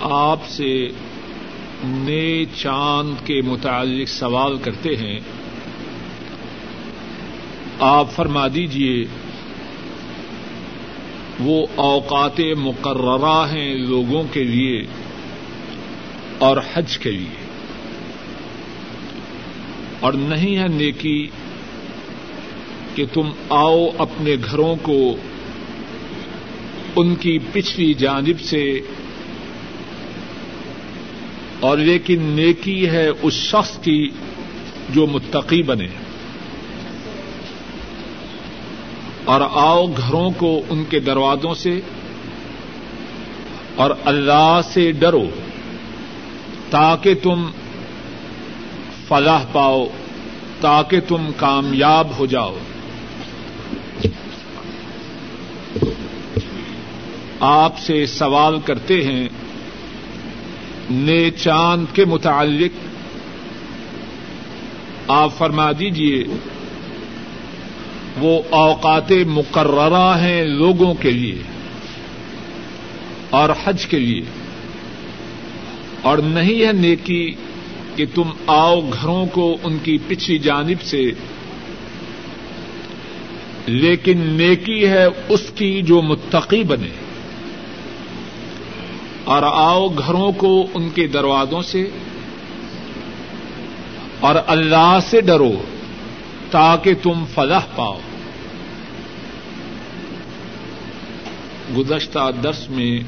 آپ سے نئے چاند کے متعلق سوال کرتے ہیں، آپ فرما دیجیے وہ اوقات مقررہ ہیں لوگوں کے لیے اور حج کے لیے۔ اور نہیں ہے نیکی کہ تم آؤ اپنے گھروں کو ان کی پچھلی جانب سے اور لیکن نیکی ہے اس شخص کی جو متقی بنے۔ اور آؤ گھروں کو ان کے دروازوں سے اور اللہ سے ڈرو تاکہ تم فلاح پاؤ، تاکہ تم کامیاب ہو جاؤ۔ آپ سے سوال کرتے ہیں نے چاند کے متعلق آپ فرما دیجیے وہ اوقات مقررہ ہیں لوگوں کے لیے اور حج کے لیے۔ اور نہیں ہے نیکی کہ تم آؤ گھروں کو ان کی پچھلی جانب سے، لیکن نیکی ہے اس کی جو متقی بنے۔ اور آؤ گھروں کو ان کے دروازوں سے اور اللہ سے ڈرو تاکہ تم فلاح پاؤ۔ گزشتہ درس میں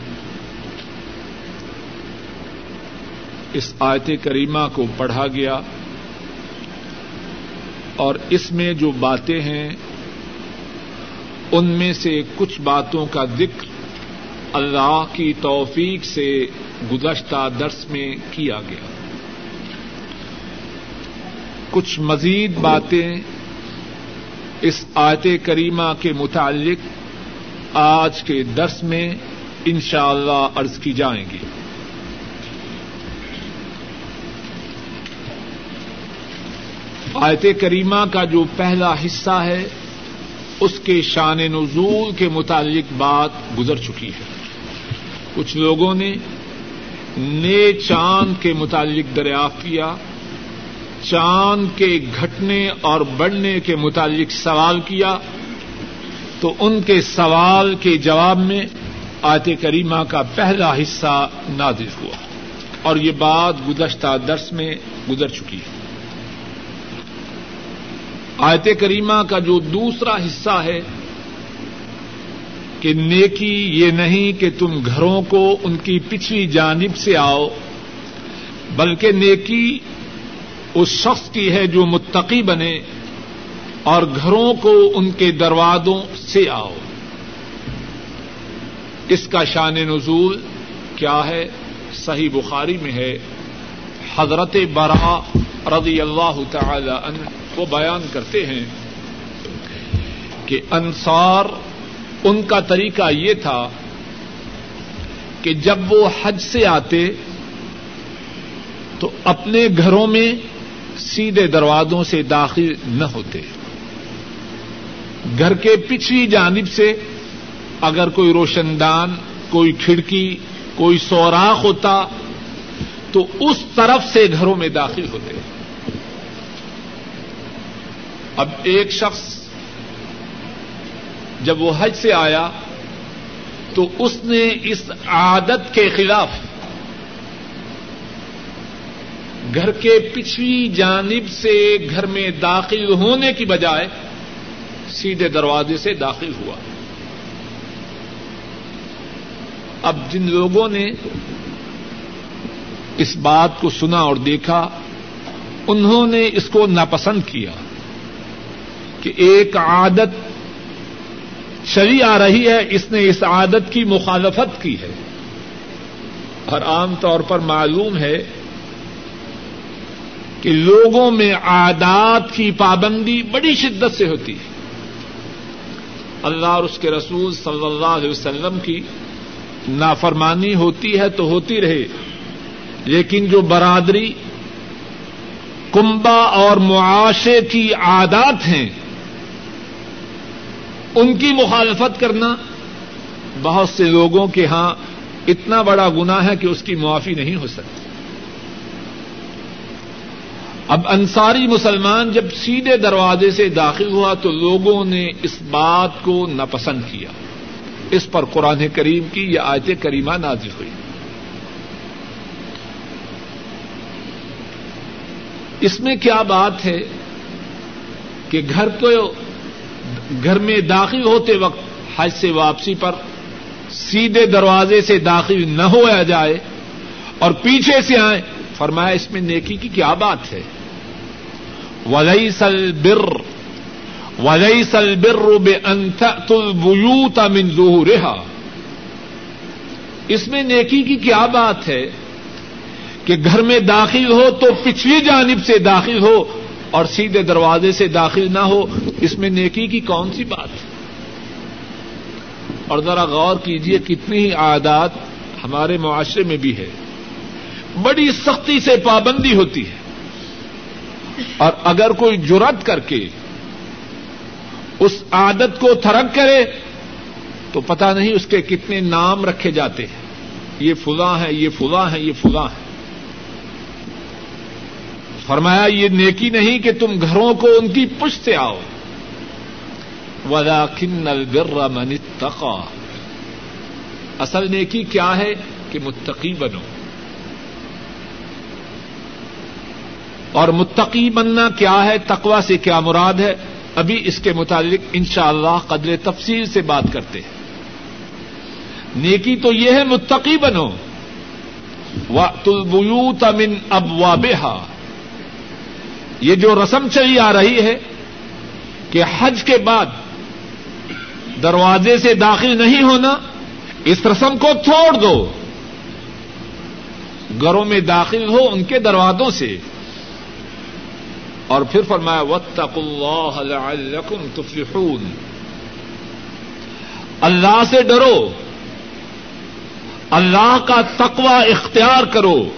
اس آیت کریمہ کو پڑھا گیا اور اس میں جو باتیں ہیں، ان میں سے کچھ باتوں کا ذکر اللہ کی توفیق سے گزشتہ درس میں کیا گیا۔ کچھ مزید باتیں اس آیت کریمہ کے متعلق آج کے درس میں انشاءاللہ اللہ عرض کی جائیں گی۔ آیت کریمہ کا جو پہلا حصہ ہے، اس کے شان نزول کے متعلق بات گزر چکی ہے۔ کچھ لوگوں نے نئے چاند کے متعلق دریافت کیا، چاند کے گھٹنے اور بڑھنے کے متعلق سوال کیا، تو ان کے سوال کے جواب میں آت کریمہ کا پہلا حصہ نازل ہوا۔ اور یہ بات گزشتہ درس میں گزر چکی ہے۔ آیت کریمہ کا جو دوسرا حصہ ہے کہ نیکی یہ نہیں کہ تم گھروں کو ان کی پچھلی جانب سے آؤ، بلکہ نیکی اس شخص کی ہے جو متقی بنے اور گھروں کو ان کے دروازوں سے آؤ۔ اس کا شان نزول کیا ہے؟ صحیح بخاری میں ہے۔ حضرت برا رضی اللہ تعالی عنہ کو بیان کرتے ہیں کہ انصار ان کا طریقہ یہ تھا کہ جب وہ حج سے آتے تو اپنے گھروں میں سیدھے دروازوں سے داخل نہ ہوتے۔ گھر کے پچھلی جانب سے اگر کوئی روشن دان کوئی کھڑکی، کوئی سوراخ ہوتا تو اس طرف سے گھروں میں داخل ہوتے۔ اب ایک شخص جب وہ حج سے آیا تو اس نے اس عادت کے خلاف گھر کے پچھلی جانب سے گھر میں داخل ہونے کی بجائے سیدھے دروازے سے داخل ہوا۔ اب جن لوگوں نے اس بات کو سنا اور دیکھا، انہوں نے اس کو ناپسند کیا کہ ایک عادت چلی آ رہی ہے، اس نے اس عادت کی مخالفت کی ہے۔ اور عام طور پر معلوم ہے کہ لوگوں میں عادات کی پابندی بڑی شدت سے ہوتی ہے۔ اللہ اور اس کے رسول صلی اللہ علیہ وسلم کی نافرمانی ہوتی ہے تو ہوتی رہے۔ لیکن جو برادری کنبا اور معاشے کی عادات ہیں ان کی مخالفت کرنا بہت سے لوگوں کے ہاں اتنا بڑا گنا ہے کہ اس کی معافی نہیں ہو سکتی۔ اب انصاری مسلمان جب سیدھے دروازے سے داخل ہوا تو لوگوں نے اس بات کو ناپسند کیا۔ اس پر قرآن کریم کی یہ آیت کریمہ نازل ہوئی۔ اس میں کیا بات ہے کہ گھر کو گھر میں داخل ہوتے وقت حج سے واپسی پر سیدھے دروازے سے داخل نہ ہوا جائے اور پیچھے سے آئے، فرمایا اس میں نیکی کی کیا بات ہے؟ وزئی سل بر وزئی سل بر بے انتھا من رہا اس میں نیکی کی کیا بات ہے؟ کہ گھر میں داخل ہو تو پچھلی جانب سے داخل ہو اور سیدھے دروازے سے داخل نہ ہو، اس میں نیکی کی کون سی بات؟ اور ذرا غور کیجیے کتنی ہی عادات ہمارے معاشرے میں بھی ہے۔ بڑی سختی سے پابندی ہوتی ہے۔ اور اگر کوئی جرت کر کے اس عادت کو تھرک کرے، تو پتا نہیں اس کے کتنے نام رکھے جاتے ہیں۔ یہ فلاں ہے یہ فلاں ہے یہ فلاں ہے فرمایا، یہ نیکی نہیں کہ تم گھروں کو ان کی پشت سے آؤ۔ ولا کن البر من اتقا اصل نیکی کیا ہے؟ کہ متقی بنو۔ اور متقی بننا کیا ہے؟ تقوا سے کیا مراد ہے؟ ابھی اس کے متعلق ان شاء اللہ قدر تفصیل سے بات کرتے ہیں۔ نیکی تو یہ ہے، متقی بنو۔ تلبیوت من ابوابہا یہ جو رسم چلی آ رہی ہے کہ حج کے بعد دروازے سے داخل نہیں ہونا، اس رسم کو چھوڑ دو۔ گھروں میں داخل ہو ان کے دروازوں سے۔ اور پھر فرمایا وط اللہ لعلکم تفلحون۔ اللہ سے ڈرو۔ اللہ کا تقوی اختیار کرو۔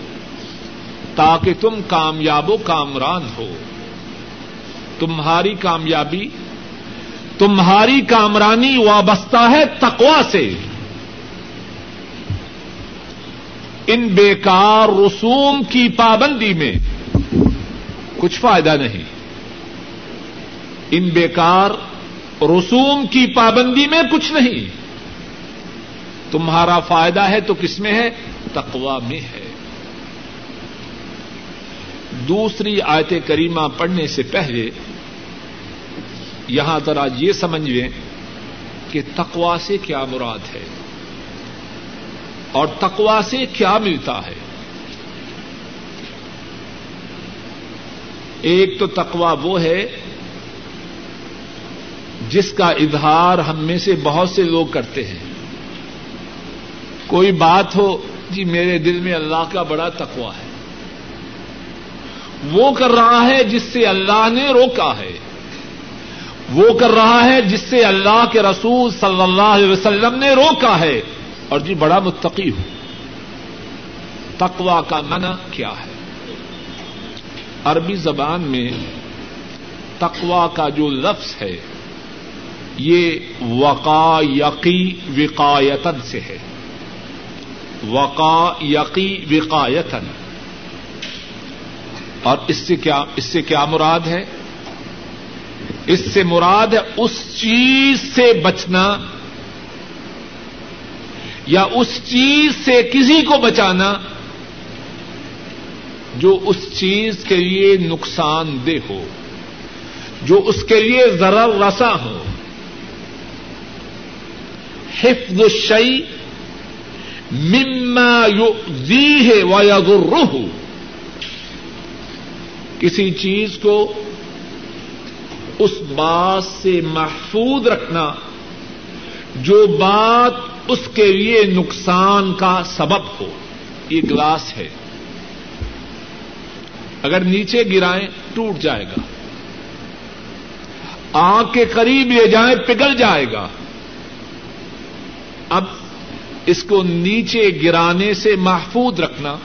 تاکہ تم کامیاب و کامران ہو۔ تمہاری کامیابی، تمہاری کامرانی وابستہ ہے تقوا سے۔ ان بیکار رسوم کی پابندی میں کچھ فائدہ نہیں۔ ان بیکار رسوم کی پابندی میں کچھ نہیں۔ تمہارا فائدہ ہے تو کس میں ہے؟ تقوا میں ہے۔ دوسری آیت کریمہ پڑھنے سے پہلے یہاں ذرا یہ سمجھ لیں کہ تقوا سے کیا مراد ہے اور تقوا سے کیا ملتا ہے۔ ایک تو تقوا وہ ہے جس کا اظہار ہم میں سے بہت سے لوگ کرتے ہیں۔ کوئی بات ہو جی میرے دل میں اللہ کا بڑا تقوا ہے۔ وہ کر رہا ہے جس سے اللہ نے روکا ہے۔ وہ کر رہا ہے جس سے اللہ کے رسول صلی اللہ علیہ وسلم نے روکا ہے۔ اور جی بڑا متقی ہوں۔ تقوا کا منع کیا ہے؟ عربی زبان میں تقوا کا جو لفظ ہے، یہ وقا یقی وقایتن سے ہے۔ وقا یقی وقایتن اور اس سے کیا، اس سے کیا مراد ہے؟ اس سے مراد ہے اس چیز سے بچنا یا اس چیز سے کسی کو بچانا جو اس چیز کے لیے نقصان دہ ہو، جو اس کے لیے ذرا رسا ہو۔ حفظ الشی مما یؤذیہ ہے ویضرہ۔ کسی چیز کو اس بات سے محفوظ رکھنا جو بات اس کے لیے نقصان کا سبب ہو۔ یہ گلاس ہے۔ اگر نیچے گرائیں ٹوٹ جائے گا۔ آنکھ کے قریب لے جائیں پگھل جائے گا۔ اب اس کو نیچے گرانے سے محفوظ رکھنا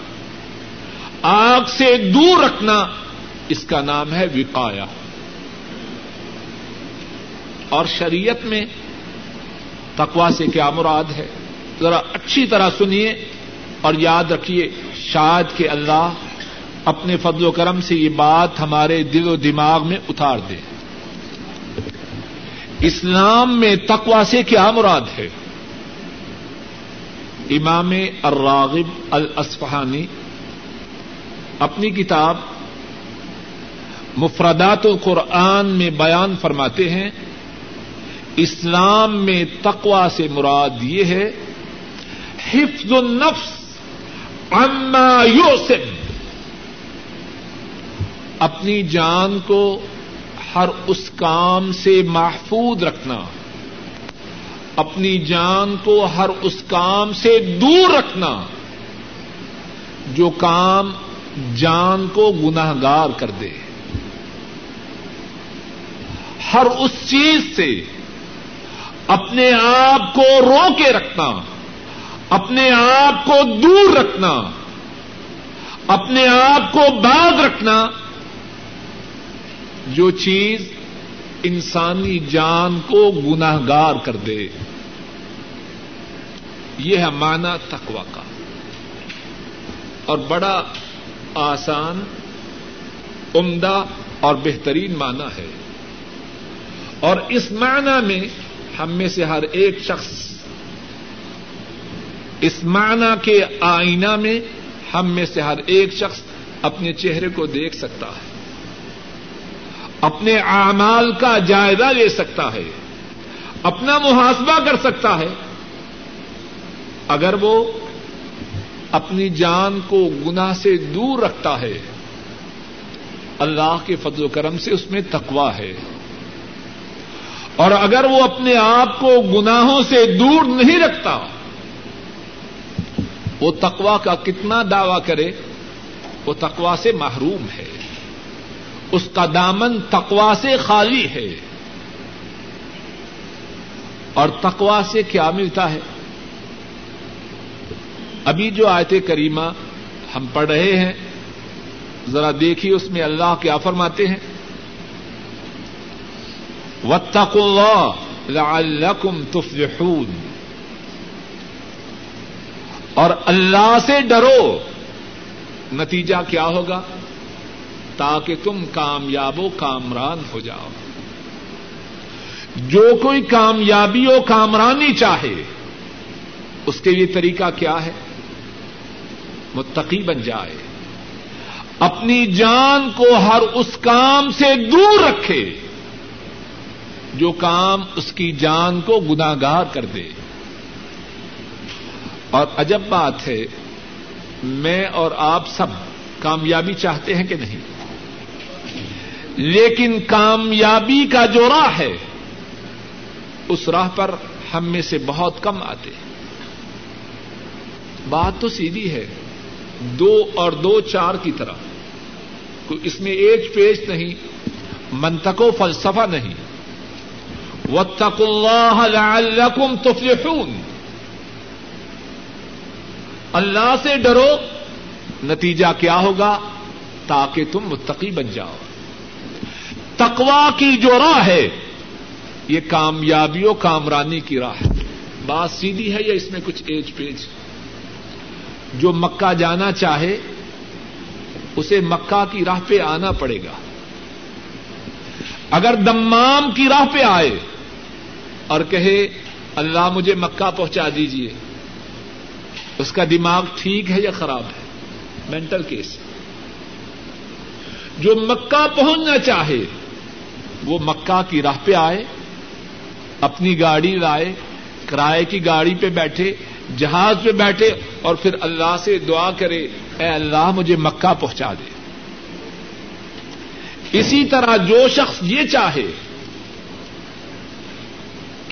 آگ سے دور رکھنا اس کا نام ہے وکایا اور شریعت میں تقوا سے کیا مراد ہے؟ ذرا اچھی طرح سنیے اور یاد رکھیے، شاید کہ اللہ اپنے فضل و کرم سے یہ بات ہمارے دل و دماغ میں اتار دے۔ اسلام میں تقوا سے کیا مراد ہے؟ امام الراغب الاسفہانی اپنی کتاب مفردات القرآن میں بیان فرماتے ہیں، اسلام میں تقوا سے مراد یہ ہے، حفظ النفس عما یوسف۔ اپنی جان کو ہر اس کام سے محفوظ رکھنا، اپنی جان کو ہر اس کام سے دور رکھنا، جو کام جان کو گناہ گار کر دے۔ ہر اس چیز سے اپنے آپ کو رو کے رکھنا، اپنے آپ کو دور رکھنا، اپنے آپ کو باغ رکھنا، جو چیز انسانی جان کو گناہ گار کر دے۔ یہ ہے مانا تقوا کا۔ اور بڑا آسان، عمدہ اور بہترین معنی ہے۔ اور اس معنی میں ہم میں سے ہر ایک شخص اس معنی کے آئینہ میں ہم میں سے ہر ایک شخص اپنے چہرے کو دیکھ سکتا ہے، اپنے اعمال کا جائزہ لے سکتا ہے، اپنا محاسبہ کر سکتا ہے۔ اگر وہ اپنی جان کو گنا سے دور رکھتا ہے، اللہ کے فضل و کرم سے اس میں تقوا ہے۔ اور اگر وہ اپنے آپ کو گناہوں سے دور نہیں رکھتا، وہ تقوا کا کتنا دعوی کرے، وہ تقوا سے محروم ہے۔ اس کا دامن تقوا سے خالی ہے۔ اور تقوا سے کیا ملتا ہے؟ ابھی جو آیت کریمہ ہم پڑھ رہے ہیں، ذرا دیکھیے اس میں اللہ کیا فرماتے ہیں۔ وطق اللہ لعلکم تفلحون۔ اور اللہ سے ڈرو۔ نتیجہ کیا ہوگا؟ تاکہ تم کامیاب و کامران ہو جاؤ۔ جو کوئی کامیابی و کامرانی چاہے، اس کے لیے طریقہ کیا ہے؟ متقی بن جائے۔ اپنی جان کو ہر اس کام سے دور رکھے۔ جو کام اس کی جان کو گناگار کر دے۔ اور عجب بات ہے، میں اور آپ سب کامیابی چاہتے ہیں کہ نہیں؟ لیکن کامیابی کا جو راہ ہے، اس راہ پر ہم میں سے بہت کم آتے بات تو سیدھی ہے، دو اور دو چار کی طرح۔ اس میں ایک پیج نہیں منتق و فلسفہ نہیں۔ وتق اللہ لعلکم تفلحون. اللہ سے ڈرو، نتیجہ کیا ہوگا؟ تاکہ تم متقی بن جاؤ۔ تقوا کی جو راہ ہے، یہ کامیابیوں کامرانی کی راہ ہے۔ بات سیدھی ہے یا اس میں کچھ ایج پیج؟ جو مکہ جانا چاہے، اسے مکہ کی راہ پہ آنا پڑے گا۔ اگر دمام کی راہ پہ آئے اور کہے، اللہ مجھے مکہ پہنچا دیجیے اس کا دماغ ٹھیک ہے یا خراب ہے؟ مینٹل کیس جو مکہ پہنچنا چاہے، وہ مکہ کی راہ پہ آئے، اپنی گاڑی لائے، کرائے کی گاڑی پہ بیٹھے، جہاز پہ بیٹھے اور پھر اللہ سے دعا کرے، اے اللہ مجھے مکہ پہنچا دے۔ اسی طرح جو شخص یہ چاہے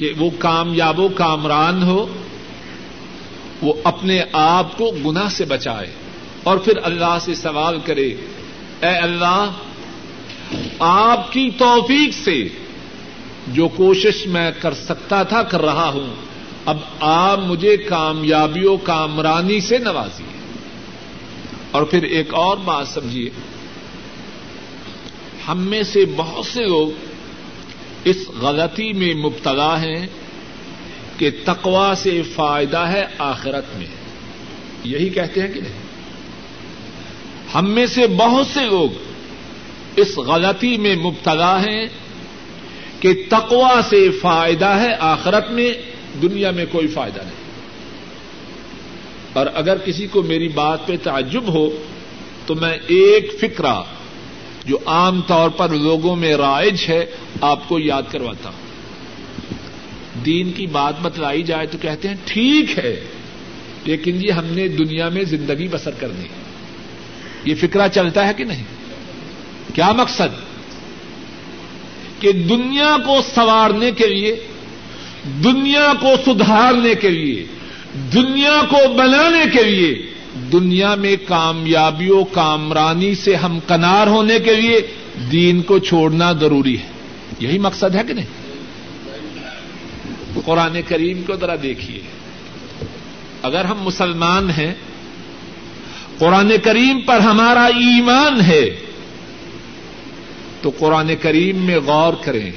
کہ وہ کامیاب و کامران ہو، وہ اپنے آپ کو گناہ سے بچائے اور پھر اللہ سے سوال کرے، اے اللہ، آپ کی توفیق سے جو کوشش میں کر سکتا تھا، کر رہا ہوں، اب آپ مجھے کامیابیوں کامرانی سے نوازیے۔ اور پھر ایک اور بات سمجھیے، ہم میں سے بہت سے لوگ اس غلطی میں مبتلا ہیں کہ تقوا سے فائدہ ہے آخرت میں۔ یہی کہتے ہیں کہ نہیں؟ ہم میں سے بہت سے لوگ اس غلطی میں مبتلا ہیں کہ تقوا سے فائدہ ہے آخرت میں، دنیا میں کوئی فائدہ نہیں۔ اور اگر کسی کو میری بات پہ تعجب ہو، تو میں ایک فکرہ جو عام طور پر لوگوں میں رائج ہے آپ کو یاد کرواتا ہوں۔ دین کی بات بتلائی جائے تو کہتے ہیں، ٹھیک ہے، لیکن یہ ہم نے دنیا میں زندگی بسر کرنی ہے۔ یہ فکرہ چلتا ہے کہ نہیں؟ کیا مقصد؟ کہ دنیا کو سوارنے کے لیے، دنیا کو سدھارنے کے لیے، دنیا کو بنانے کے لیے، دنیا میں کامیابیوں، کامرانی سے ہم کنار ہونے کے لیے دین کو چھوڑنا ضروری ہے۔ یہی مقصد ہے کہ نہیں؟ قرآن کریم کو ذرا دیکھیے۔ اگر ہم مسلمان ہیں، قرآن کریم پر ہمارا ایمان ہے، تو قرآن کریم میں غور کریں،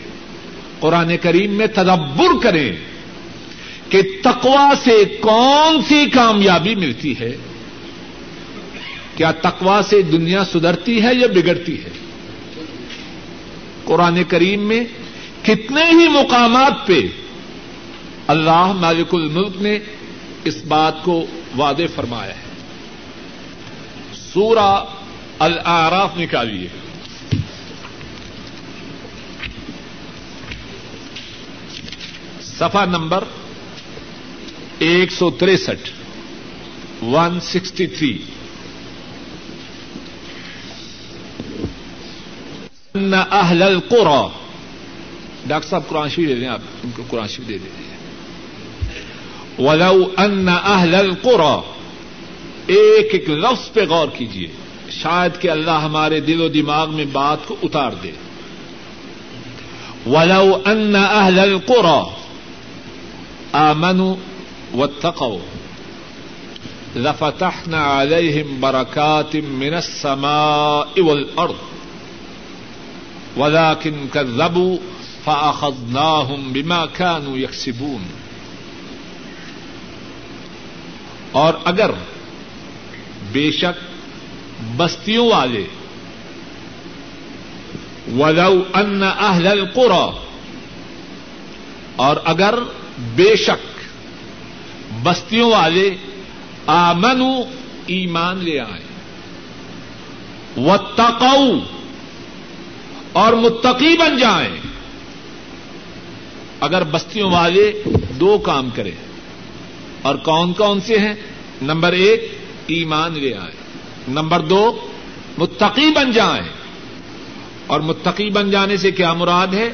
قرآن کریم میں تدبر کریں کہ تقوا سے کون سی کامیابی ملتی ہے؟ کیا تقوا سے دنیا سدھرتی ہے یا بگڑتی ہے؟ قرآن کریم میں کتنے ہی مقامات پہ اللہ مالک الملک نے اس بات کو وعدے فرمایا ہے۔ سورہ العراف نکالیے۔ سفا نمبر ایک سو تریسٹھ۔ ون سکسٹی تھری اہل القرا ڈاکٹر صاحب قرآن شریف دے دیں آپ، ان کو قرآن شریف دے دیں۔ ولو ان اہل القرا ایک ایک لفظ پہ غور کیجیے شاید کہ اللہ ہمارے دل و دماغ میں بات کو اتار دے۔ ولو ان اہل القرا آمنوا واتقوا۔ لفتحنا عليهم بركات من السماء والأرض ولكن كذبوا فأخذناهم بما كانوا يكسبون۔ اور اگر بے شک بستیوں والے، ولو ان اہل القرى، اور اگر بے شک بستیوں والے آمنو ایمان لے آئے۔ و اور متقی بن جائیں۔ اگر بستیوں والے دو کام کریں، اور کون کون سے ہیں؟ نمبر ایک، ایمان لے آئے نمبر دو، متقی بن جائیں۔ اور متقی بن جانے سے کیا مراد ہے؟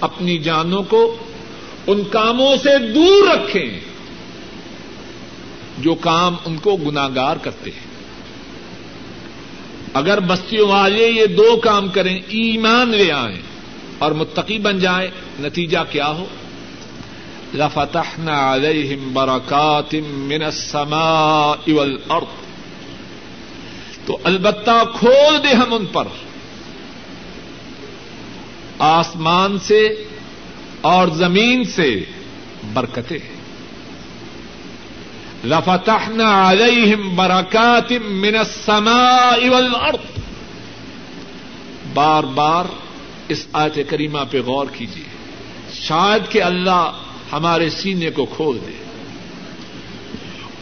اپنی جانوں کو ان کاموں سے دور رکھیں، جو کام ان کو گناگار کرتے ہیں۔ اگر بستیوں والے یہ دو کام کریں، ایمان لے آئیں اور متقی بن جائیں، نتیجہ کیا ہو؟ لفتحنا عليهم بركات من السماء والارض۔ تو البتہ کھول دے ہم ان پر۔ آسمان سے اور زمین سے برکتیں۔ لفتحنا عليهم بركات من السماء والارض بار بار اس آیت کریمہ پہ غور کیجیے شاید کہ اللہ ہمارے سینے کو کھول دے۔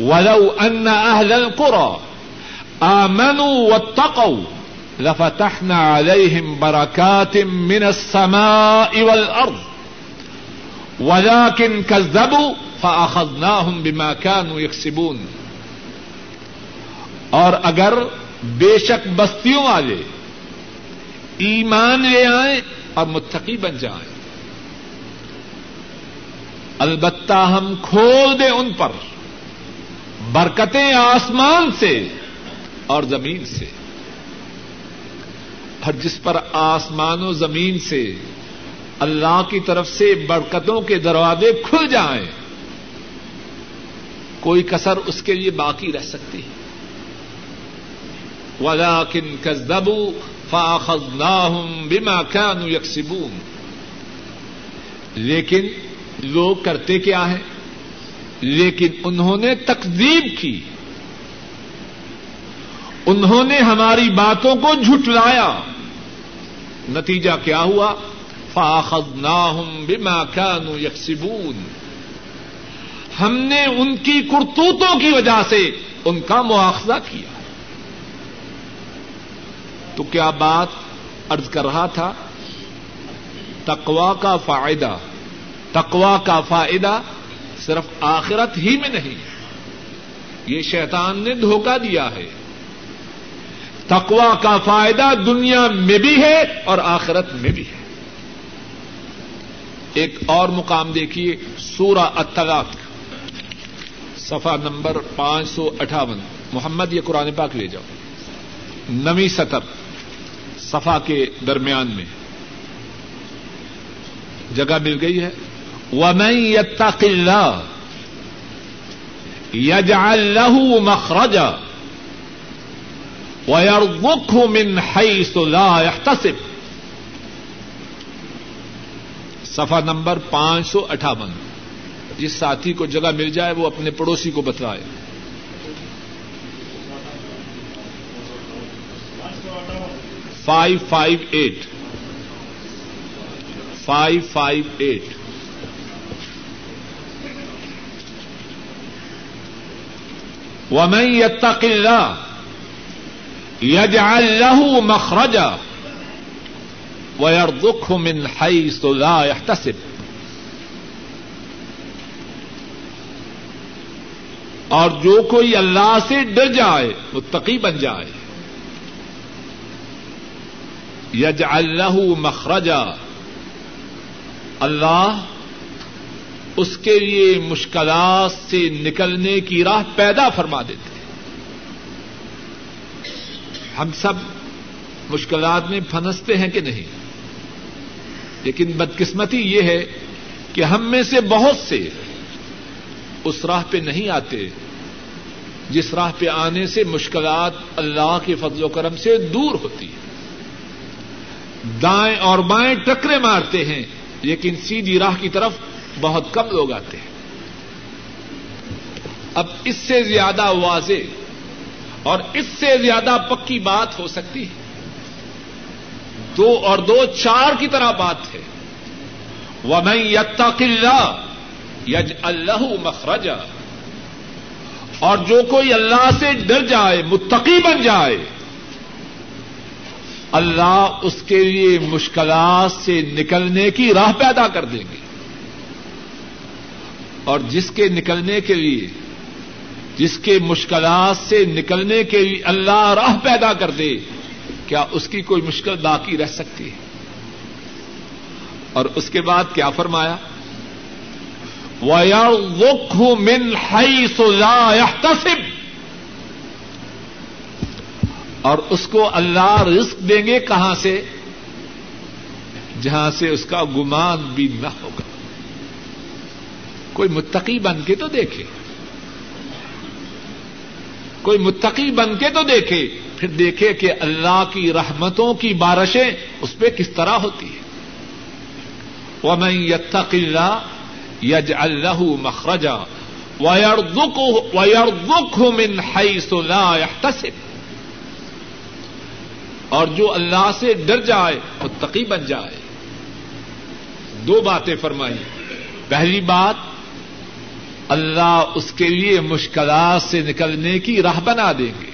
ولو ان اہل القرى آمنوا واتقوا لفتحنا عليهم بركات من السماء والارض ولكن كذبوا فاخذناهم بما كانوا يكسبون۔ اور اگر بے شک بستیوں والے ایمان لے آئیں اور متقی بن جائیں۔ البتہ ہم کھول دیں ان پر برکتیں آسمان سے اور زمین سے۔ اور جس پر آسمان و زمین سے اللہ کی طرف سے برکتوں کے دروازے کھل جائیں۔ کوئی کسر اس کے لیے باقی رہ سکتی ہے۔ ولا کن کزبو فاخذ ناہم بیما كانوا یکسبون لیکن لوگ کرتے کیا ہے لیکن انہوں نے تقزیب کی۔ انہوں نے ہماری باتوں کو جھٹلایا۔ نتیجہ کیا ہوا؟ فاخذ ناہم كانوا یکسبون ہم نے ان کی کرتوتوں کی وجہ سے ان کا مواخذہ کیا۔ تو کیا بات ارض کر رہا تھا؟ تقوا کا فائدہ تقوا کا فائدہ صرف آخرت ہی میں نہیں، یہ شیطان نے دھوکہ دیا ہے۔ تقوا کا فائدہ دنیا میں بھی ہے اور آخرت میں بھی ہے۔ ایک اور مقام دیکھیے، سورہ اطلاق صفحہ نمبر پانچ سو اٹھاون۔ محمد، یہ قرآن پاک لے جاؤ۔ نوی سطر صفا کے درمیان میں۔ جگہ مل گئی ہے۔ ومن يتق الله يجعل له مخرجا ويرزقه من حيث لا يحتسب۔ صفحہ نمبر پانچ سو اٹھاون۔ جس ساتھی کو جگہ مل جائے، وہ اپنے پڑوسی کو بتلائے۔ Five five eight five five eight ومن يتق الله يجعل له مخرجا ويرزقه من حيث لا يحتسب۔ اور جو کوئی اللہ سے ڈر جائے، متقی بن جائے۔ یج اللہ مخرجا۔ اللہ اس کے لیے مشکلات سے نکلنے کی راہ پیدا فرما دیتے ہیں۔ ہم سب مشکلات میں پھنستے ہیں کہ نہیں؟ لیکن بدقسمتی یہ ہے کہ ہم میں سے بہت سے اس راہ پہ نہیں آتے جس راہ پہ آنے سے مشکلات اللہ کے فضل و کرم سے دور ہوتی ہے دائیں اور بائیں ٹکرے مارتے ہیں، لیکن سیدھی راہ کی طرف بہت کم لوگ آتے ہیں۔ اب اس سے زیادہ واضح اور اس سے زیادہ پکی بات ہو سکتی ہے۔ دو اور دو چار کی طرح بات ہے۔ وہ میں یتا یج اللہ مخرجا۔ اور جو کوئی اللہ سے ڈر جائے، متقی بن جائے، اللہ اس کے لیے مشکلات سے نکلنے کی راہ پیدا کر دیں گے۔ اور جس کے نکلنے کے لیے، جس کے مشکلات سے نکلنے کے لیے اللہ راہ پیدا کر دے۔ کیا اس کی کوئی مشکل باقی رہ سکتی ہے؟ اور اس کے بعد کیا فرمایا؟ وہ من ہائی سوزا تصب اور اس کو اللہ رزق دیں گے کہاں سے؟ جہاں سے اس کا گمان بھی نہ ہوگا۔ کوئی متقی بن کے تو دیکھے۔ کوئی متقی بن کے تو دیکھے۔ پھر دیکھے کہ اللہ کی رحمتوں کی بارشیں اس پہ کس طرح ہوتی ہے وہ میں یتق اللہ یج اللہ مخرجا ویرزق من حیث لا يحتسب۔ اور جو اللہ سے ڈر جائے، متقی بن جائے۔ دو باتیں فرمائی۔ پہلی بات، اللہ اس کے لیے مشکلات سے نکلنے کی راہ بنا دیں گے۔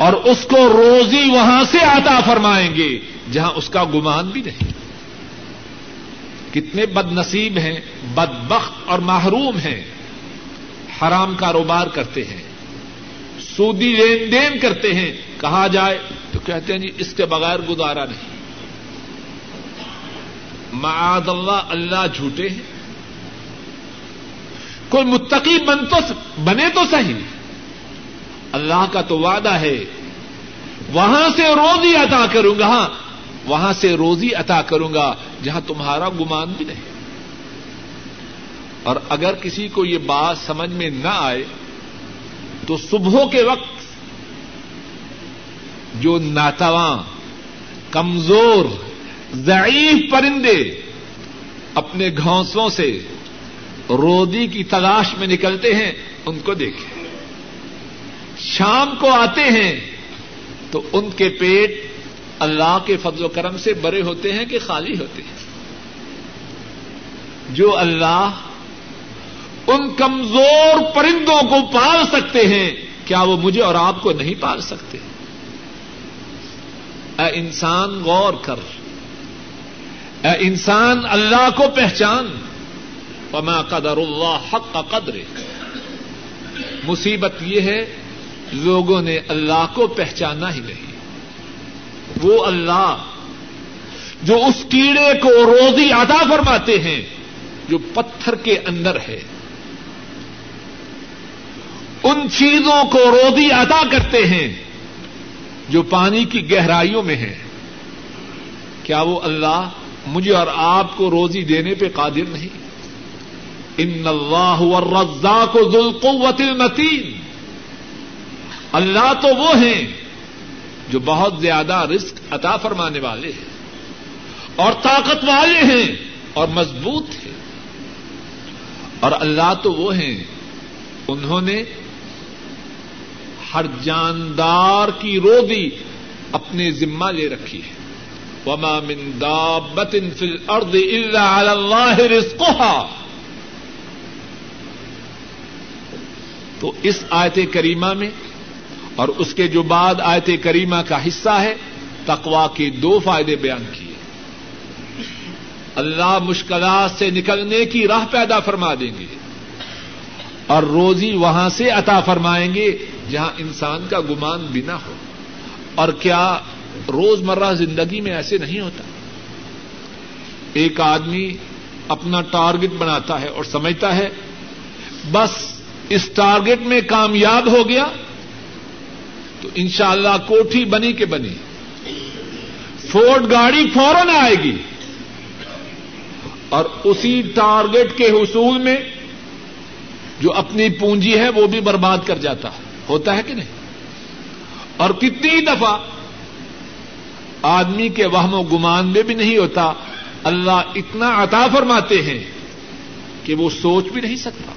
اور اس کو روزی وہاں سے آتا فرمائیں گے، جہاں اس کا گمان بھی نہیں۔ کتنے بد نصیب ہیں بد بخت اور محروم ہیں۔ حرام کاروبار کرتے ہیں۔ سودی لین دین کرتے ہیں۔ کہا جائے تو کہتے ہیں جی اس کے بغیر گزارا نہیں۔ معاد اللہ اللہ جھوٹے ہیں۔ کوئی متقی بن تو، بنے تو صحیح۔ اللہ کا تو وعدہ ہے۔ وہاں سے روزی عطا کروں گا ہاں۔ وہاں سے روزی عطا کروں گا، جہاں تمہارا گمان بھی نہیں۔ اور اگر کسی کو یہ بات سمجھ میں نہ آئے، تو صبح کے وقت جو ناتواں، کمزور، ضعیف پرندے اپنے گھونسوں سے رودی کی تلاش میں نکلتے ہیں، ان کو دیکھیں۔ شام کو آتے ہیں تو ان کے پیٹ اللہ کے فضل و کرم سے بڑے ہوتے ہیں کہ خالی ہوتے ہیں۔ جو اللہ ان کمزور پرندوں کو پال سکتے ہیں، کیا وہ مجھے اور آپ کو نہیں پال سکتے؟ اے انسان غور کر۔ اے انسان اللہ کو پہچان۔ وما قدر اللہ حق کا قدر مصیبت یہ ہے لوگوں نے اللہ کو پہچانا ہی نہیں۔ وہ اللہ جو اس کیڑے کو روزی ادا فرماتے ہیں، جو پتھر کے اندر ہے۔ ان چیزوں کو روزی ادا کرتے ہیں جو پانی کی گہرائیوں میں ہے کیا وہ اللہ مجھے اور آپ کو روزی دینے پہ قادر نہیں؟ ان اللہ رزا کو ذوالقوت المتین۔ اللہ تو وہ ہیں جو بہت زیادہ رسک عطا فرمانے والے ہیں اور طاقت والے ہیں اور مضبوط ہیں اور اللہ تو وہ ہیں انہوں نے ہر جاندار کی روزی اپنے ذمہ لے رکھی ہے۔ وما من دابت فی الارض الا علی اللہ رزقها۔ تو اس آیت کریمہ میں اور اس کے جو بعد آیت کریمہ کا حصہ ہے تقوا کے دو فائدے بیان کیے۔ اللہ مشکلات سے نکلنے کی راہ پیدا فرما دیں گے۔ اور روزی وہاں سے عطا فرمائیں گے جہاں انسان کا گمان بنا ہو۔ اور کیا روز مرہ زندگی میں ایسے نہیں ہوتا؟ ایک آدمی اپنا ٹارگٹ بناتا ہے اور سمجھتا ہے، بس اس ٹارگٹ میں کامیاب ہو گیا تو انشاءاللہ اللہ کوٹھی بنی کے بنی فورڈ گاڑی فوراً آئے گی اور اسی ٹارگٹ کے حصول میں جو اپنی پونجی ہے وہ بھی برباد کر جاتا ہے ہوتا ہے کہ نہیں اور کتنی دفعہ آدمی کے وہم و گمان میں بھی نہیں ہوتا اللہ اتنا عطا فرماتے ہیں کہ وہ سوچ بھی نہیں سکتا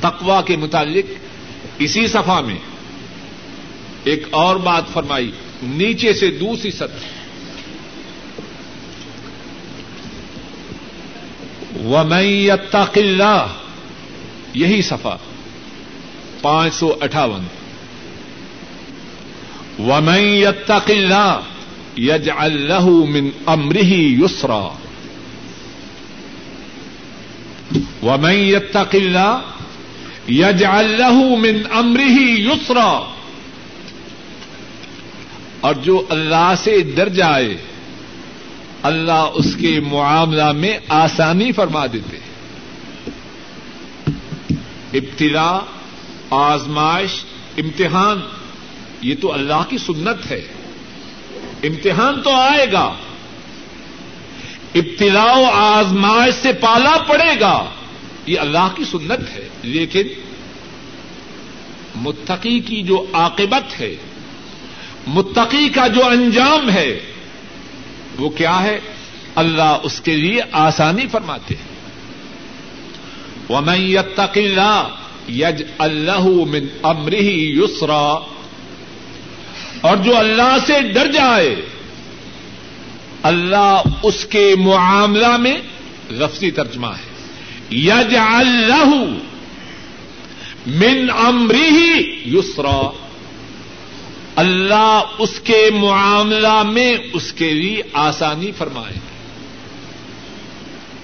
تقوا کے متعلق اسی سفا میں ایک اور بات فرمائی، نیچے سے دوسری سطح۔ و اللہ یہی سفا پانچ سو اٹھاون۔ و میں اللہ یج اللہ من امرحی یسرا و میں اللہ یج اللہ من امرحی یسرا۔ اور جو اللہ سے ڈر جائے، اللہ اس کے معاملہ میں آسانی فرما دیتے۔ ابتلا آزمائش، امتحان، یہ تو اللہ کی سنت ہے۔ امتحان تو آئے گا۔ ابتلا و آزمائش سے پالا پڑے گا۔ یہ اللہ کی سنت ہے، لیکن متقی کی جو عاقبت ہے، متقی کا جو انجام ہے، وہ کیا ہے؟ اللہ اس کے لیے آسانی فرماتے ہیں۔ وہ میں اللہ یج اللہ من امرحی یسرا اور جو اللہ سے ڈر جائے، اللہ اس کے معاملہ میں لفظی ترجمہ ہے۔ یج اللہ من امری یسرا۔ اللہ اس کے معاملہ میں اس کے لیے آسانی فرمائے۔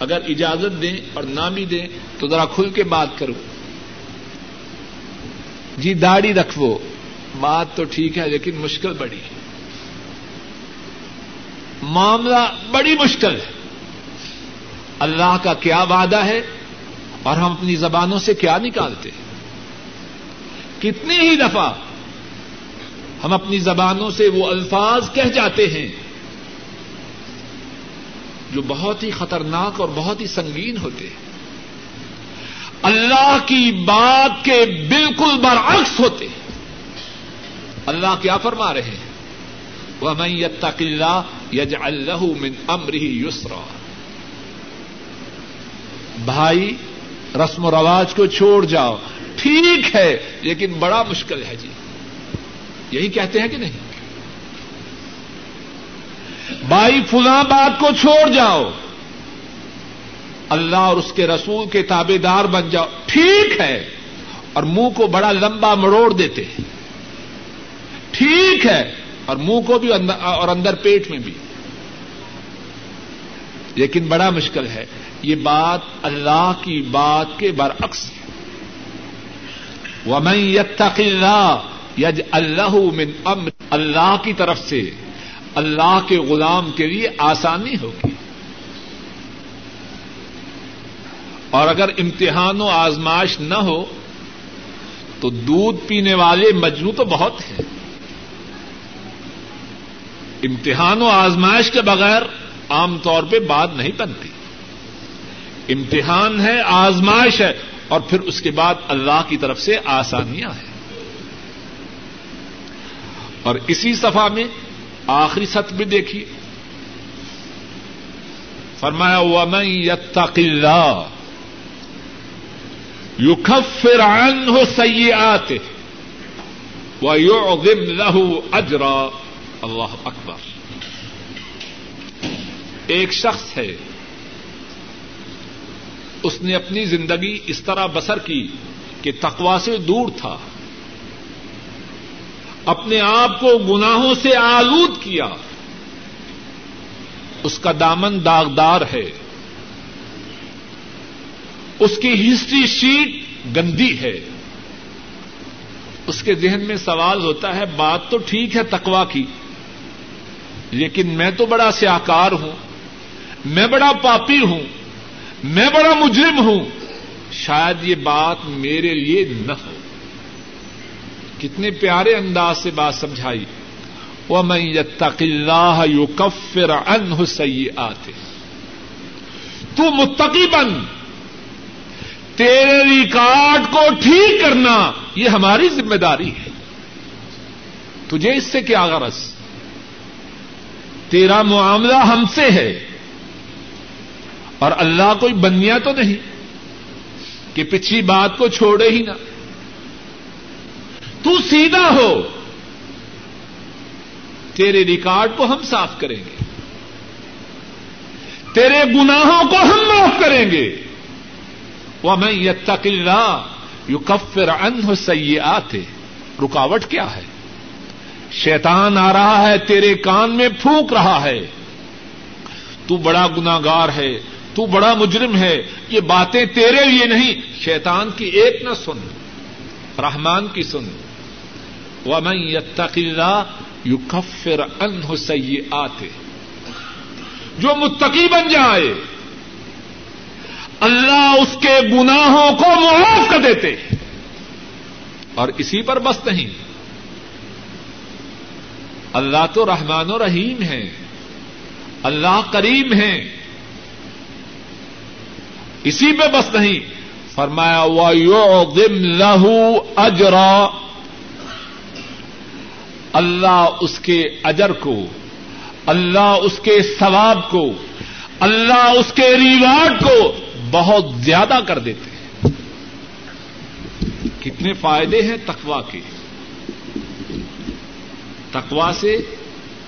اگر اجازت دیں اور نہ بھی دیں تو ذرا کھل کے بات کرو۔ جی داڑھی رکھو۔ بات تو ٹھیک ہے لیکن مشکل بڑی۔ ہے معاملہ بڑی مشکل ہے۔ اللہ کا کیا وعدہ ہے؟ اور ہم اپنی زبانوں سے کیا نکالتے ہیں؟ کتنی ہی دفعہ ہم اپنی زبانوں سے وہ الفاظ کہہ جاتے ہیں جو بہت ہی خطرناک اور بہت ہی سنگین ہوتے ہیں۔ اللہ کی بات کے بالکل برعکس ہوتے ہیں۔ اللہ کیا فرما رہے ہیں؟ وہ میں اللہ یج اللہ من امری یسرا بھائی رسم و رواج کو چھوڑ جاؤ۔ ٹھیک ہے، لیکن بڑا مشکل ہے جی۔ یہی کہتے ہیں کہ نہیں؟ بھائی فلاں بات کو چھوڑ جاؤ۔ اللہ اور اس کے رسول کے تابے دار بن جاؤ۔ ٹھیک ہے، اور منہ کو بڑا لمبا مروڑ دیتے ہیں۔ ٹھیک ہے، اور منہ کو بھی اور اندر پیٹ میں بھی۔ لیکن بڑا مشکل ہے۔ یہ بات اللہ کی بات کے برعکس۔ ہے ومن يتق اللہ یج اللہ من امر اللہ کی طرف سے اللہ کے غلام کے لیے آسانی ہوگی۔ اور اگر امتحان و آزمائش نہ ہو، تو دودھ پینے والے مجنو تو بہت ہیں۔ امتحان و آزمائش کے بغیر عام طور پہ بات نہیں بنتی۔ امتحان ہے، آزمائش ہے، اور پھر اس کے بعد اللہ کی طرف سے آسانیاں ہیں۔ اور اسی صفحہ میں آخری ست بھی دیکھیے۔ فرمایا، ومن يتق اللہ يكفر عنه سيئاته ويعظم له اجرا اللہ اکبر۔ ایک شخص ہے۔ اس نے اپنی زندگی اس طرح بسر کی کہ تقوا سے دور تھا۔ اپنے آپ کو گناہوں سے آلود کیا۔ اس کا دامن داغدار ہے۔ اس کی ہسٹری شیٹ گندی ہے۔ اس کے ذہن میں سوال ہوتا ہے، بات تو ٹھیک ہے تقوا کی، لیکن میں تو بڑا سیاکار ہوں۔ میں بڑا پاپی ہوں، میں بڑا مجرم ہوں۔ شاید یہ بات میرے لیے نہ ہو۔ کتنے پیارے انداز سے بات سمجھائی۔ وہ میں یتق اللہ یو کفر ان حسئی آتے تو متقی بن، تیرے ریکارڈ کو ٹھیک کرنا یہ ہماری ذمہ داری ہے۔ تجھے اس سے کیا غرض؟ تیرا معاملہ ہم سے ہے۔ اور اللہ کوئی بنیا تو نہیں کہ پچھلی بات کو چھوڑے ہی نہ۔ تو سیدھا ہو۔ تیرے ریکارڈ کو ہم صاف کریں گے۔ تیرے گناہوں کو ہم معاف کریں گے۔ وہ میں یہ تقلا یو کفر ان سی آتے رکاوٹ کیا ہے؟ شیطان آ رہا ہے تیرے کان میں پھونک رہا ہے۔ تو بڑا گناگار ہے۔ تو بڑا مجرم ہے، یہ باتیں تیرے لیے نہیں۔ شیطان کی ایک نہ سن، رحمان کی سن۔ و میں اللہ یو کفر ان سی آتے جو متقی بن جائے، اللہ اس کے گناہوں کو معاف کر دیتے۔ اور اسی پر بس نہیں۔ اللہ تو رحمان و رحیم ہے اللہ کریم ہے اسی پہ بس نہیں۔ فرمایا، وَيُعْظِمْ لَهُ اجرا اللہ اس کے اجر کو، اللہ اس کے ثواب کو، اللہ اس کے ریوارڈ کو بہت زیادہ کر دیتے ہیں۔ کتنے فائدے ہیں تقوا کے۔ تقوا سے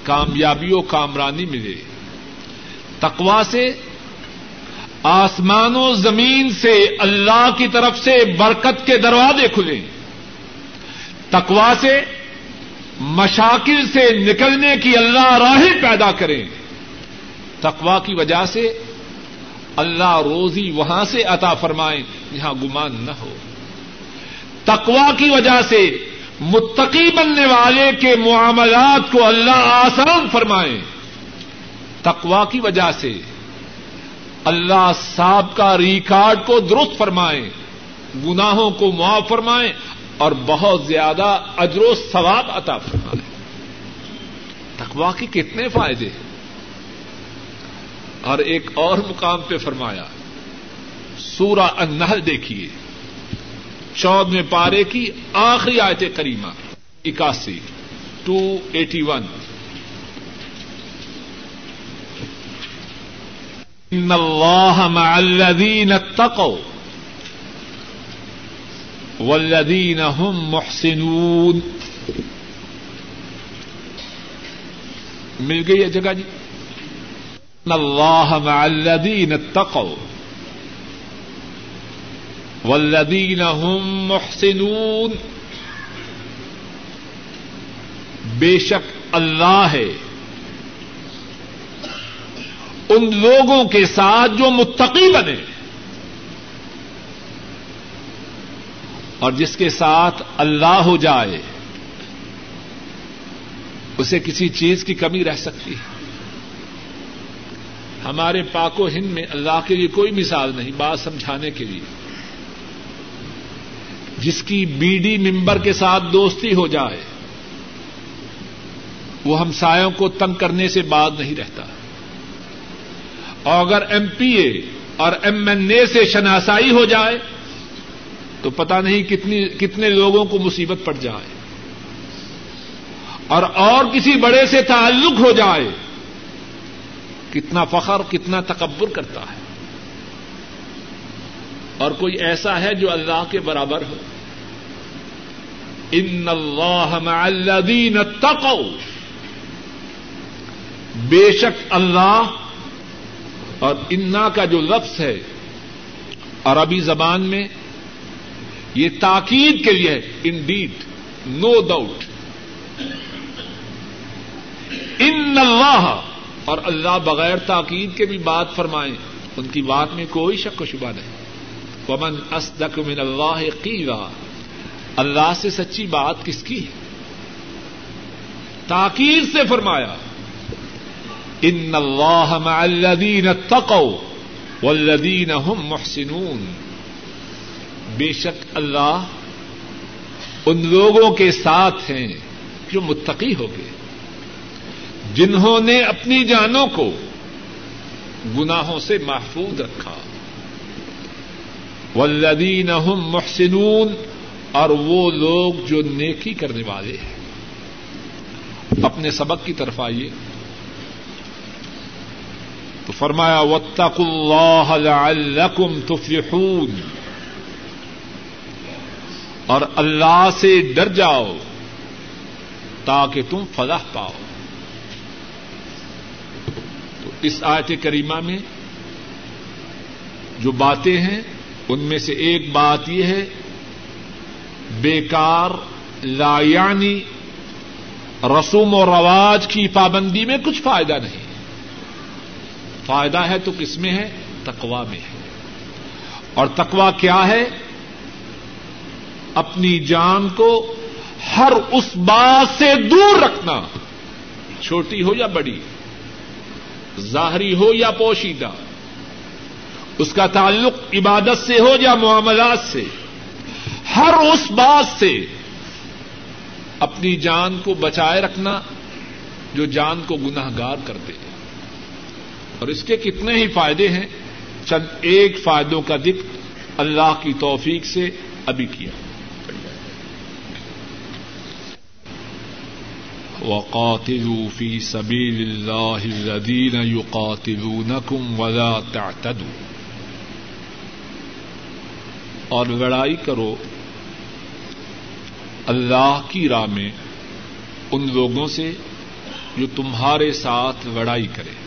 کامیابی و کامرانی ملے۔ تقوا سے آسمان و زمین سے اللہ کی طرف سے برکت کے دروازے کھلے۔ تقوا سے، مشاکل سے نکلنے کی اللہ راہیں پیدا کریں۔ تقوا کی وجہ سے اللہ روزی وہاں سے عطا فرمائیں جہاں گمان نہ ہو۔ تقوا کی وجہ سے متقی بننے والے کے معاملات کو اللہ آسان فرمائیں۔ تقوا کی وجہ سے اللہ صاحب کا ریکارڈ کو درست فرمائیں، گناہوں کو معاف فرمائیں اور بہت زیادہ اجر و ثواب عطا فرمائیں۔ تقوا کے کتنے فائدے ہیں؟ اور ایک اور مقام پہ فرمایا، سورہ النحل دیکھیے چودہ پارے کی آخری آیت کریمہ، اکاسی ٹو ایٹی ون ان اللہ مع الذین اتقوا والذین هم محسنون مل گئی ہے جگہ جی ان اللہ مع الذین اتقوا والذین هم محسنون بے شک اللہ ہے ان لوگوں کے ساتھ جو متقی بنے۔ اور جس کے ساتھ اللہ ہو جائے، اسے کسی چیز کی کمی رہ سکتی ہے۔ ہمارے پاک و ہند میں اللہ کے لیے کوئی مثال نہیں، بات سمجھانے کے لیے۔ جس کی بی ڈی ممبر کے ساتھ دوستی ہو جائے، وہ ہمسایوں کو تنگ کرنے سے بعد نہیں رہتا۔ اور اگر ایم پی اے اور ایم این اے سے شناسائی ہو جائے، تو پتا نہیں کتنی کتنے لوگوں کو مصیبت پڑ جائے۔ اور اور کسی بڑے سے تعلق ہو جائے، کتنا فخر، کتنا تکبر کرتا ہے۔ اور کوئی ایسا ہے جو اللہ کے برابر ہو۔ ان اللہ مع الذین اتقوا۔ بے شک اللہ اور انا کا جو لفظ ہے عربی زبان میں، یہ تاکید کے لیے ہے ان ڈیڈ نو ڈاؤٹ ان اللہ اور اللہ بغیر تاکید کے بھی بات فرمائیں ان کی بات میں کوئی شک و شبہ نہیں. ومن اصدق من اللہ قیلا اللہ سے سچی بات کس کی ہے؟ تاکید سے فرمایا ان اللہ مع الذین اتقوا والذین هم محسنون۔ بے شک اللہ ان لوگوں کے ساتھ ہیں جو متقی ہو گئے، جنہوں نے اپنی جانوں کو گناہوں سے محفوظ رکھا۔ والذین هم محسنون، اور وہ لوگ جو نیکی کرنے والے ہیں۔ اپنے سبق کی طرف آئیے۔ تو فرمایا، واتقوا اللہ لعلکم تفلحون۔ اور اللہ سے ڈر جاؤ تاکہ تم فلاح پاؤ۔ تو اس آیت کریمہ میں جو باتیں ہیں، ان میں سے ایک بات یہ ہے، بیکار، لایانی، رسوم و رواج کی پابندی میں کچھ فائدہ نہیں۔ فائدہ ہے تو کس میں ہے؟ تقوا میں ہے۔ اور تقوا کیا ہے؟ اپنی جان کو ہر اس بات سے دور رکھنا۔ چھوٹی ہو یا بڑی، ظاہری ہو یا پوشیدہ، اس کا تعلق عبادت سے ہو یا معاملات سے، ہر اس بات سے اپنی جان کو بچائے رکھنا جو جان کو گناہ گار کر دے۔ اور اس کے کتنے ہی فائدے ہیں؟ چند ایک فائدوں کا ذکر اللہ کی توفیق سے ابھی کیا۔ وقاتلوا في سبيل الله الذين يقاتلونكم ولا تعتدوا۔ اور لڑائی کرو۔ اللہ کی راہ میں ان لوگوں سے جو تمہارے ساتھ لڑائی کرے۔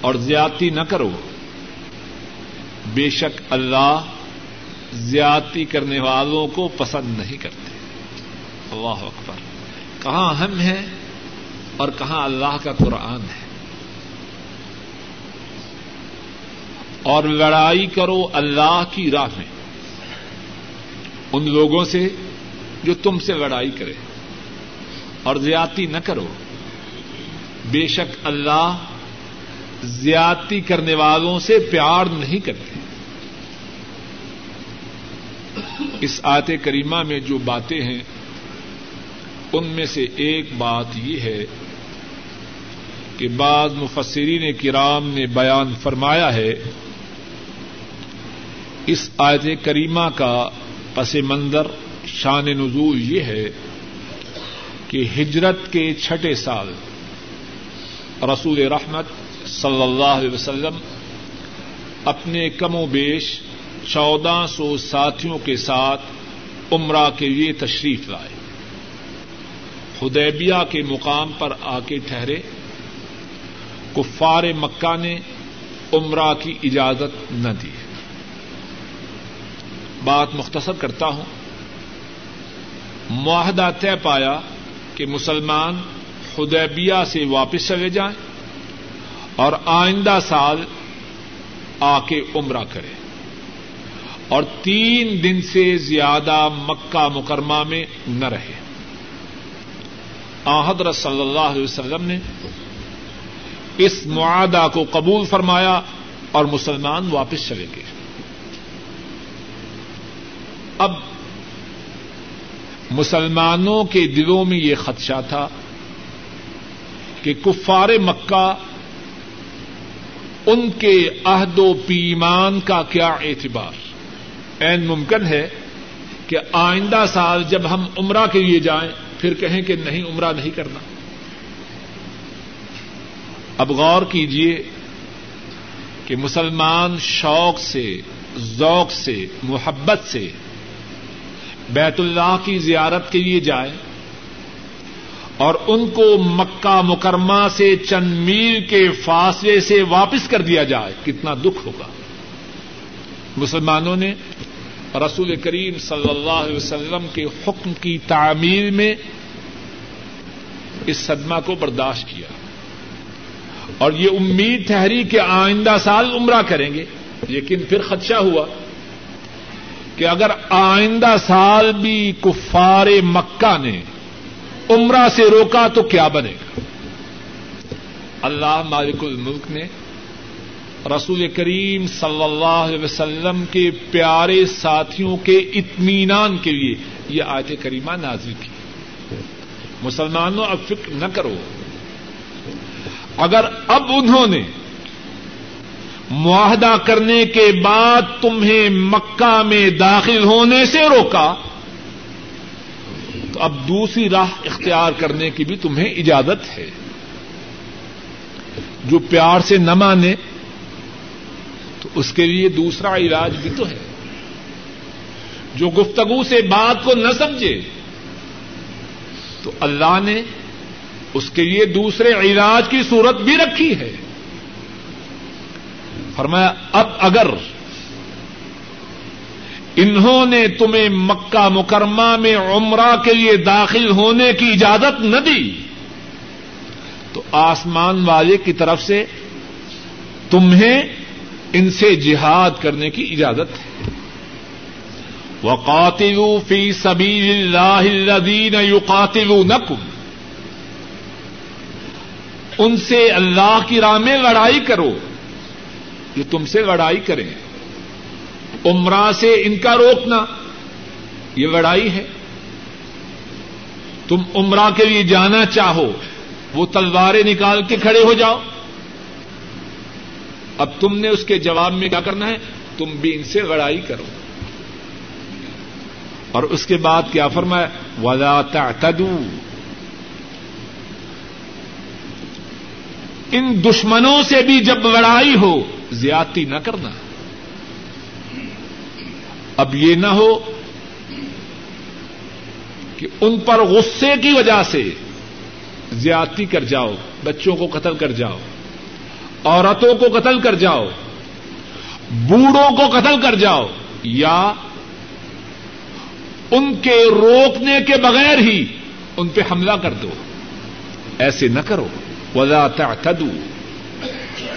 اور زیادتی نہ کرو۔ بے شک اللہ زیادتی کرنے والوں کو پسند نہیں کرتے۔ اللہ اکبر۔ کہاں ہم ہیں اور کہاں اللہ کا قرآن ہے۔ اور لڑائی کرو اللہ کی راہ میں۔ ان لوگوں سے جو تم سے لڑائی کرے۔ اور زیادتی نہ کرو۔ بے شک اللہ زیادتی کرنے والوں سے پیار نہیں کرتے۔ اس آیت کریمہ میں جو باتیں ہیں، ان میں سے ایک بات یہ ہے کہ بعض مفسرین کرام نے بیان فرمایا ہے، اس آیت کریمہ کا پس منظر شان نزول یہ ہے کہ ہجرت کے چھٹے سال رسول رحمت صلی اللہ علیہ وسلم اپنے کم و بیش چودہ سو ساتھیوں کے ساتھ عمرہ کے لیے تشریف لائے۔ خدیبیہ کے مقام پر آ کے ٹھہرے۔ کفار مکہ نے عمرہ کی اجازت نہ دی۔ بات مختصر کرتا ہوں۔ معاہدہ طے پایا کہ مسلمان خدیبیہ سے واپس چلے جائیں۔ اور آئندہ سال آ کے عمرہ کرے۔ اور تین دن سے زیادہ مکہ مکرمہ میں نہ رہے۔ حضرت صلی اللہ علیہ وسلم نے اس معاہدہ کو قبول فرمایا اور مسلمان واپس چلے گئے۔ اب مسلمانوں کے دلوں میں یہ خدشہ تھا کہ کفار مکہ ان کے عہد و پیمان کا کیا اعتبار؟ این ممکن ہے کہ آئندہ سال جب ہم عمرہ کے لیے جائیں، پھر کہیں کہ نہیں، عمرہ نہیں کرنا۔ اب غور کیجیے کہ مسلمان شوق سے، ذوق سے، محبت سے بیت اللہ کی زیارت کے لیے جائیں۔ اور ان کو مکہ مکرمہ سے چند میل کے فاصلے سے واپس کر دیا جائے، کتنا دکھ ہوگا۔ مسلمانوں نے رسول کریم صلی اللہ علیہ وسلم کے حکم کی تعمیر میں اس صدمہ کو برداشت کیا۔ اور یہ امید ٹھہری کہ آئندہ سال عمرہ کریں گے، لیکن پھر خدشہ ہوا کہ اگر آئندہ سال بھی کفار مکہ نے عمرہ سے روکا تو کیا بنے گا؟ اللہ مالک الملک نے رسول کریم صلی اللہ علیہ وسلم کے پیارے ساتھیوں کے اطمینان کے لیے یہ آیت کریمہ نازل کی۔ مسلمانوں، اب فکر نہ کرو۔ اگر اب انہوں نے معاہدہ کرنے کے بعد تمہیں مکہ میں داخل ہونے سے روکا تو اب دوسری راہ اختیار کرنے کی بھی تمہیں اجازت ہے۔ جو پیار سے نہ مانے، تو اس کے لیے دوسرا علاج بھی تو ہے۔ جو گفتگو سے بات کو نہ سمجھے، تو اللہ نے اس کے لیے دوسرے علاج کی صورت بھی رکھی ہے۔ فرمایا، اب اگر انہوں نے تمہیں مکہ مکرمہ میں عمرہ کے لیے داخل ہونے کی اجازت نہ دی۔ تو آسمان والے کی طرف سے تمہیں ان سے جہاد کرنے کی اجازت ہے۔ وقاتلوا فی سبیل اللہ الذین یقاتلونکم ان سے اللہ کی راہ میں لڑائی کرو۔ جو تم سے لڑائی کریں۔ عمرہ سے ان کا روکنا، یہ لڑائی ہے۔ تم عمرہ کے لیے جانا چاہو، وہ تلواریں نکال کے کھڑے ہو جاؤ۔ اب تم نے اس کے جواب میں کیا کرنا ہے؟ تم بھی ان سے لڑائی کرو۔ اور اس کے بعد کیا فرمایا؟ ولا تعتدوا۔ ان دشمنوں سے بھی جب لڑائی ہو، زیادتی نہ کرنا۔ اب یہ نہ ہو کہ ان پر غصے کی وجہ سے زیادتی کر جاؤ، بچوں کو قتل کر جاؤ، عورتوں کو قتل کر جاؤ، بوڑھوں کو قتل کر جاؤ، یا ان کے روکنے کے بغیر ہی ان پہ حملہ کر دو۔ ایسے نہ کرو۔ وزا تعتدوا۔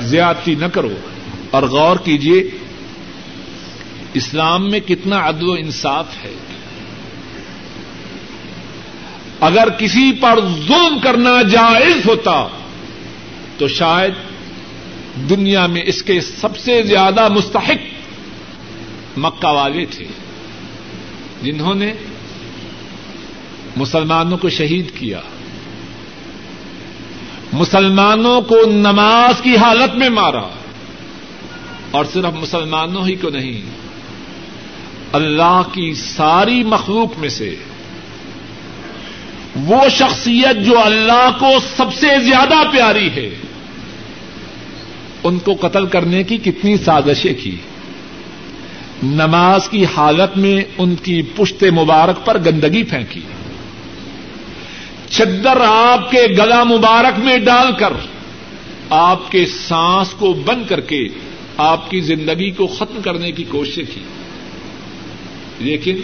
زیادتی نہ کرو۔ اور غور کیجیے اسلام میں کتنا عدل و انصاف ہے۔ اگر کسی پر ظلم کرنا جائز ہوتا، تو شاید دنیا میں اس کے سب سے زیادہ مستحق مکہ والے تھے، جنہوں نے مسلمانوں کو شہید کیا۔ مسلمانوں کو نماز کی حالت میں مارا، اور صرف مسلمانوں ہی کو نہیں اللہ کی ساری مخلوق میں سے وہ شخصیت جو اللہ کو سب سے زیادہ پیاری ہے، ان کو قتل کرنے کی کتنی سازشیں کی۔ نماز کی حالت میں ان کی پشت مبارک پر گندگی پھینکی۔ چدر آپ کے گلا مبارک میں ڈال کر آپ کے سانس کو بند کر کے آپ کی زندگی کو ختم کرنے کی کوشش کی۔ لیکن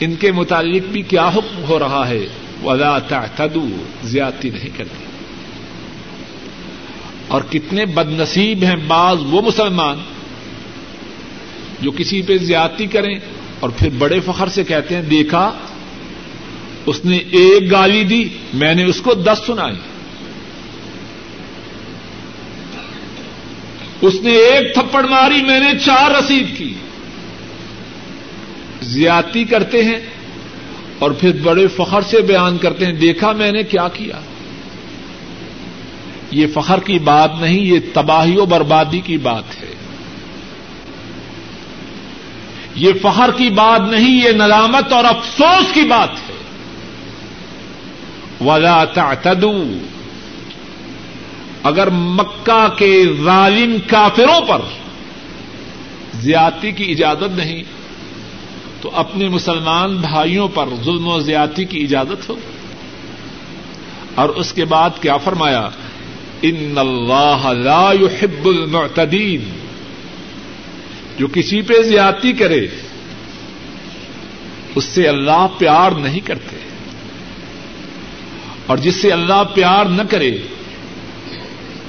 ان کے متعلق بھی کیا حکم ہو رہا ہے؟ ولا تعتدوا، زیادتی نہیں کرتی اور کتنے بد نصیب ہیں بعض وہ مسلمان جو کسی پہ زیادتی کریں اور پھر بڑے فخر سے کہتے ہیں، دیکھا، اس نے ایک گالی دی، میں نے اس کو دس سنائی۔ اس نے ایک تھپڑ ماری، میں نے چار رسید کی۔ زیادتی کرتے ہیں اور پھر بڑے فخر سے بیان کرتے ہیں، دیکھا میں نے کیا کیا؟ یہ فخر کی بات نہیں، یہ تباہی و بربادی کی بات ہے۔ یہ فخر کی بات نہیں، یہ نلامت اور افسوس کی بات ہے۔ ولا تعتدوا۔ اگر مکہ کے ظالم کافروں پر زیادتی کی اجازت نہیں تو اپنے مسلمان بھائیوں پر ظلم و زیادتی کی اجازت ہو۔ اور اس کے بعد کیا فرمایا؟ ان اللہ لا يحب المعتدین۔ جو کسی پہ زیادتی کرے، اس سے اللہ پیار نہیں کرتے۔ اور جس سے اللہ پیار نہ کرے،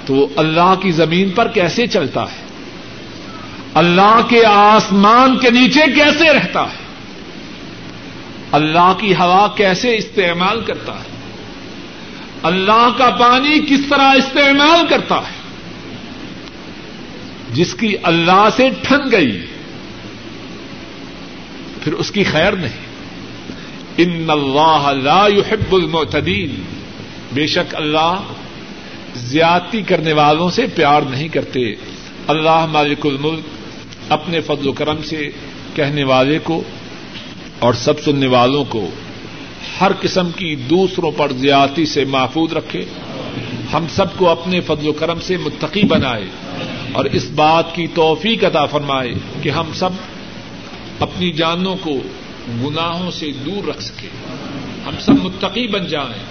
تو اللہ کی زمین پر کیسے چلتا ہے؟ اللہ کے آسمان کے نیچے کیسے رہتا ہے؟ اللہ کی ہوا کیسے استعمال کرتا ہے؟ اللہ کا پانی کس طرح استعمال کرتا ہے؟ جس کی اللہ سے ٹھن گئی، پھر اس کی خیر نہیں۔ ان اللہ لا يحب المعتدین۔ بے شک اللہ زیادتی کرنے والوں سے پیار نہیں کرتے۔ اللہ مالک الملک اپنے فضل و کرم سے کہنے والے کو اور سب سننے والوں کو ہر قسم کی دوسروں پر زیادتی سے محفوظ رکھے، ہم سب کو اپنے فضل و کرم سے متقی بنائے اور اس بات کی توفیق عطا فرمائے کہ ہم سب اپنی جانوں کو گناہوں سے دور رکھ سکیں۔ ہم سب متقی بن جائیں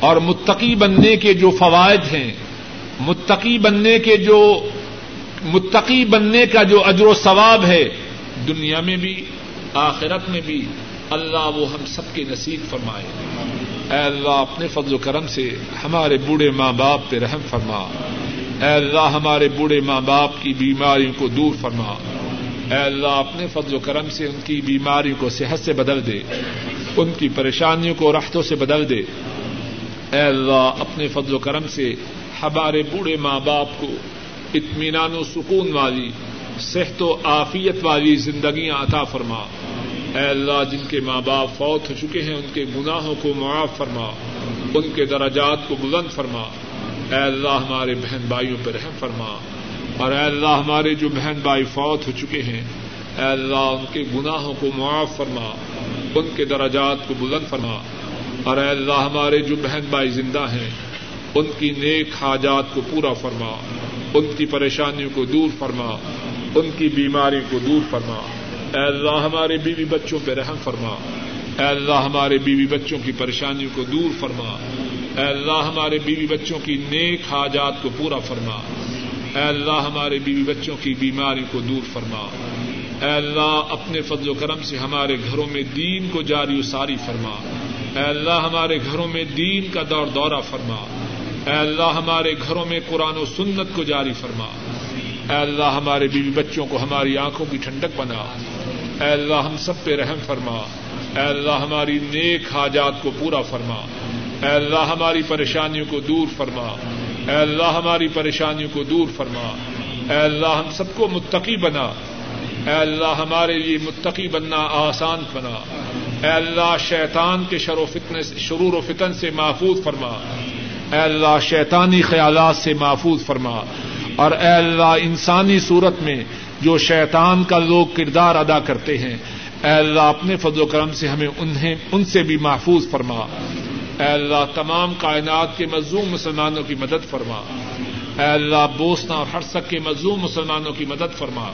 اور متقی بننے کے جو فوائد ہیں، متقی بننے کے جو، متقی بننے کا جو اجر و ثواب ہے، دنیا میں بھی آخرت میں بھی اللہ وہ ہم سب کے نصیب فرمائے۔ اے اللہ، اپنے فضل و کرم سے ہمارے بوڑھے ماں باپ پہ رحم فرما۔ اے اللہ، ہمارے بوڑھے ماں باپ کی بیماریوں کو دور فرما۔ اے اللہ، اپنے فضل و کرم سے ان کی بیماریوں کو صحت سے بدل دے۔ ان کی پریشانیوں کو رختوں سے بدل دے۔ اے اللہ، اپنے فضل و کرم سے ہمارے بوڑھے ماں باپ کو اطمینان و سکون والی صحت و عافیت والی زندگیاں عطا فرما۔ اے اللہ، جن کے ماں باپ فوت ہو چکے ہیں، ان کے گناہوں کو معاف فرما، ان کے درجات کو بلند فرما۔ اے اللہ، ہمارے بہن بھائیوں پہ رحم فرما۔ اور اے اللہ، ہمارے جو بہن بھائی فوت ہو چکے ہیں، اے اللہ، ان کے گناہوں کو معاف فرما، ان کے درجات کو بلند فرما۔ اور اے اللہ، ہمارے جو بہن بھائی زندہ ہیں، ان کی نیک حاجات کو پورا فرما، ان کی پریشانیوں کو دور فرما۔ ان کی بیماری کو دور فرما۔ اے اللہ، ہمارے بیوی بچوں پہ رحم فرما۔ اے اللہ، ہمارے بیوی بچوں کی پریشانیوں کو دور فرما۔ اے اللہ، ہمارے بیوی بچوں کی نیک حاجات کو پورا فرما۔ اے اللہ، ہمارے بیوی بچوں کی بیماری کو دور فرما۔ اے اللہ، اپنے فضل و کرم سے ہمارے گھروں میں دین کو جاری و ساری فرما۔ اے اللہ، ہمارے گھروں میں دین کا دور دورہ فرما۔ اے اللہ، ہمارے گھروں میں قرآن و سنت کو جاری فرما۔ اے اللہ ہمارے بیوی بچوں کو ہماری آنکھوں کی ٹھنڈک بنا۔ اے اللہ ہم سب پہ رحم فرما۔ اے اللہ ہماری نیک حاجات کو پورا فرما۔ اے اللہ ہماری پریشانیوں کو دور فرما۔ اے اللہ ہماری پریشانیوں کو دور فرما۔ اے اللہ ہم سب کو متقی بنا۔ اے اللہ ہمارے لیے متقی بننا آسان بنا۔ اے اللہ شیطان کے شر و فتن شرور و فتن سے محفوظ فرما۔ اے اللہ شیطانی خیالات سے محفوظ فرما۔ اور اے اللہ انسانی صورت میں جو شیطان کا لوگ کردار ادا کرتے ہیں، اے اللہ اپنے فضل و کرم سے ہمیں انہیں، ان سے بھی محفوظ فرما۔ اے اللہ تمام کائنات کے مظلوم مسلمانوں کی مدد فرما۔ اے اللہ بوسنا اور ہرسک کے مظلوم مسلمانوں کی مدد فرما۔